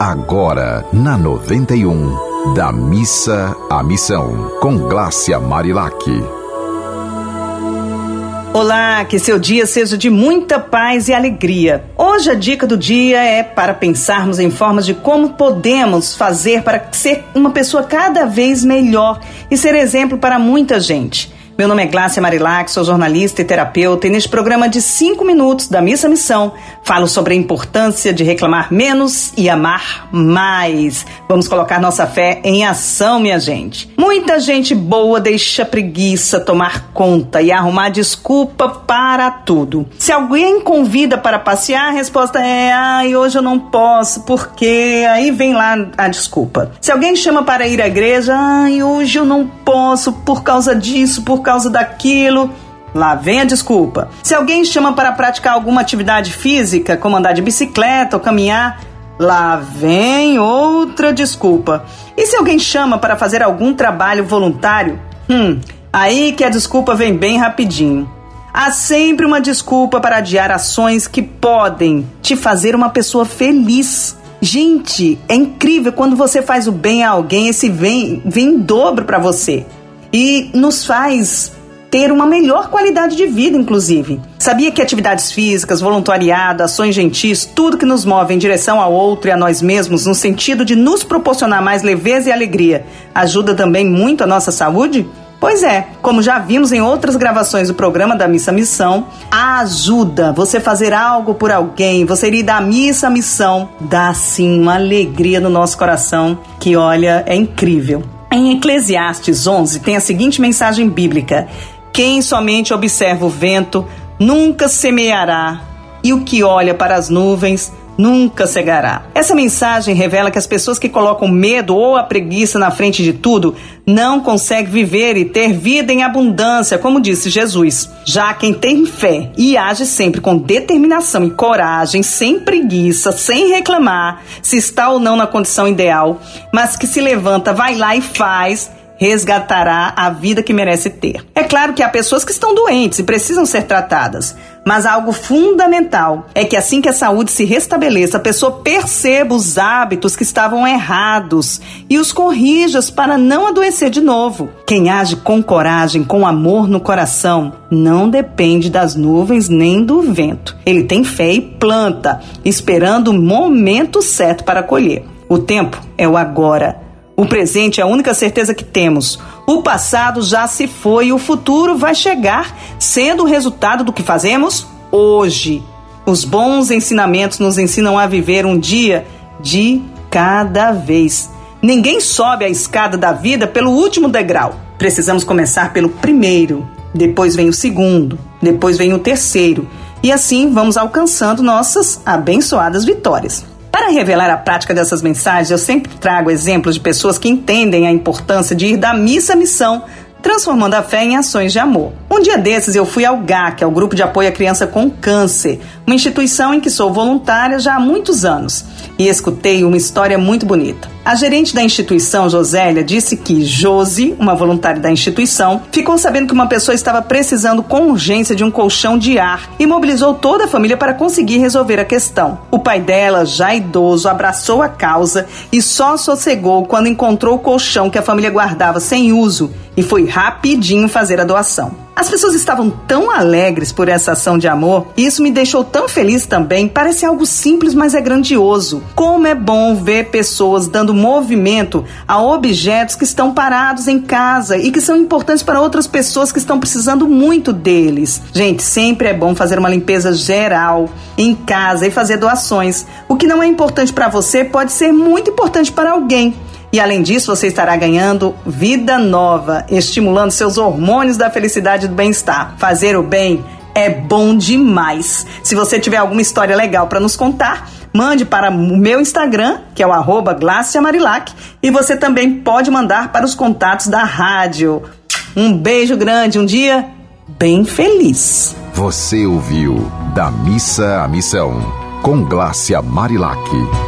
Agora, na 91, da missa à missão, com Glácia Marilac. Olá, que seu dia seja de muita paz e alegria. Hoje a dica do dia é para pensarmos em formas de como podemos fazer para ser uma pessoa cada vez melhor e ser exemplo para muita gente. Meu nome é Glácia Marilac, sou jornalista e terapeuta e neste programa de 5 minutos da Missa Missão falo sobre a importância de reclamar menos e amar mais. Vamos colocar nossa fé em ação, minha gente. Muita gente boa deixa preguiça tomar conta e arrumar desculpa para tudo. Se alguém convida para passear, a resposta é: ai, hoje eu não posso, porque aí vem lá a desculpa. Se alguém chama para ir à igreja, ai, hoje eu não posso por causa disso, por causa daquilo. Lá vem a desculpa. Se alguém chama para praticar alguma atividade física, como andar de bicicleta ou caminhar, lá vem outra desculpa. E se alguém chama para fazer algum trabalho voluntário, hum, aí que a desculpa vem bem rapidinho. Há sempre uma desculpa para adiar ações que podem te fazer uma pessoa feliz. Gente, é incrível quando você faz o bem a alguém, esse vem, vem em dobro para você e nos faz ter uma melhor qualidade de vida, inclusive. Sabia que atividades físicas, voluntariado, ações gentis, tudo que nos move em direção ao outro e a nós mesmos, no sentido de nos proporcionar mais leveza e alegria, ajuda também muito a nossa saúde? Pois é, como já vimos em outras gravações do programa da Missa Missão, ajuda você fazer algo por alguém, você ir da missa missão, dá sim uma alegria no nosso coração que, olha, é incrível. Em Eclesiastes 11 tem a seguinte mensagem bíblica: Quem somente observa o vento nunca semeará, e o que olha para as nuvens nunca cegará. Essa mensagem revela que as pessoas que colocam medo ou a preguiça na frente de tudo não conseguem viver e ter vida em abundância, como disse Jesus. Já quem tem fé e age sempre com determinação e coragem, sem preguiça, sem reclamar se está ou não na condição ideal, mas que se levanta, vai lá e faz resgatará a vida que merece ter. É claro que há pessoas que estão doentes e precisam ser tratadas, mas algo fundamental é que assim que a saúde se restabeleça, a pessoa perceba os hábitos que estavam errados e os corrija para não adoecer de novo. Quem age com coragem, com amor no coração, não depende das nuvens nem do vento. Ele tem fé e planta, esperando o momento certo para colher. O tempo é o agora. O presente é a única certeza que temos. O passado já se foi e o futuro vai chegar, sendo o resultado do que fazemos hoje. Os bons ensinamentos nos ensinam a viver um dia de cada vez. Ninguém sobe a escada da vida pelo último degrau. Precisamos começar pelo primeiro, depois vem o segundo, depois vem o terceiro. E assim vamos alcançando nossas abençoadas vitórias. Para revelar a prática dessas mensagens, eu sempre trago exemplos de pessoas que entendem a importância de ir da missa à missão, transformando a fé em ações de amor. Um dia desses eu fui ao GAC, ao Grupo de Apoio à Criança com Câncer, uma instituição em que sou voluntária já há muitos anos, e escutei uma história muito bonita. A gerente da instituição, Josélia, disse que Josi, uma voluntária da instituição, ficou sabendo que uma pessoa estava precisando com urgência de um colchão de ar e mobilizou toda a família para conseguir resolver a questão. O pai dela, já idoso, abraçou a causa e só sossegou quando encontrou o colchão que a família guardava sem uso e foi rapidinho fazer a doação. As pessoas estavam tão alegres por essa ação de amor e isso me deixou tão feliz também. Parece algo simples, mas é grandioso. Como é bom ver pessoas dando movimento a objetos que estão parados em casa e que são importantes para outras pessoas que estão precisando muito deles. Gente, sempre é bom fazer uma limpeza geral em casa e fazer doações. O que não é importante para você pode ser muito importante para alguém. E além disso, você estará ganhando vida nova, estimulando seus hormônios da felicidade e do bem-estar. Fazer o bem é bom demais. Se você tiver alguma história legal para nos contar, mande para o meu Instagram, que é o arroba Marilac, e você também pode mandar para os contatos da rádio. Um beijo grande, um dia bem feliz. Você ouviu Da Missa à Missão, com Glácia Marilac.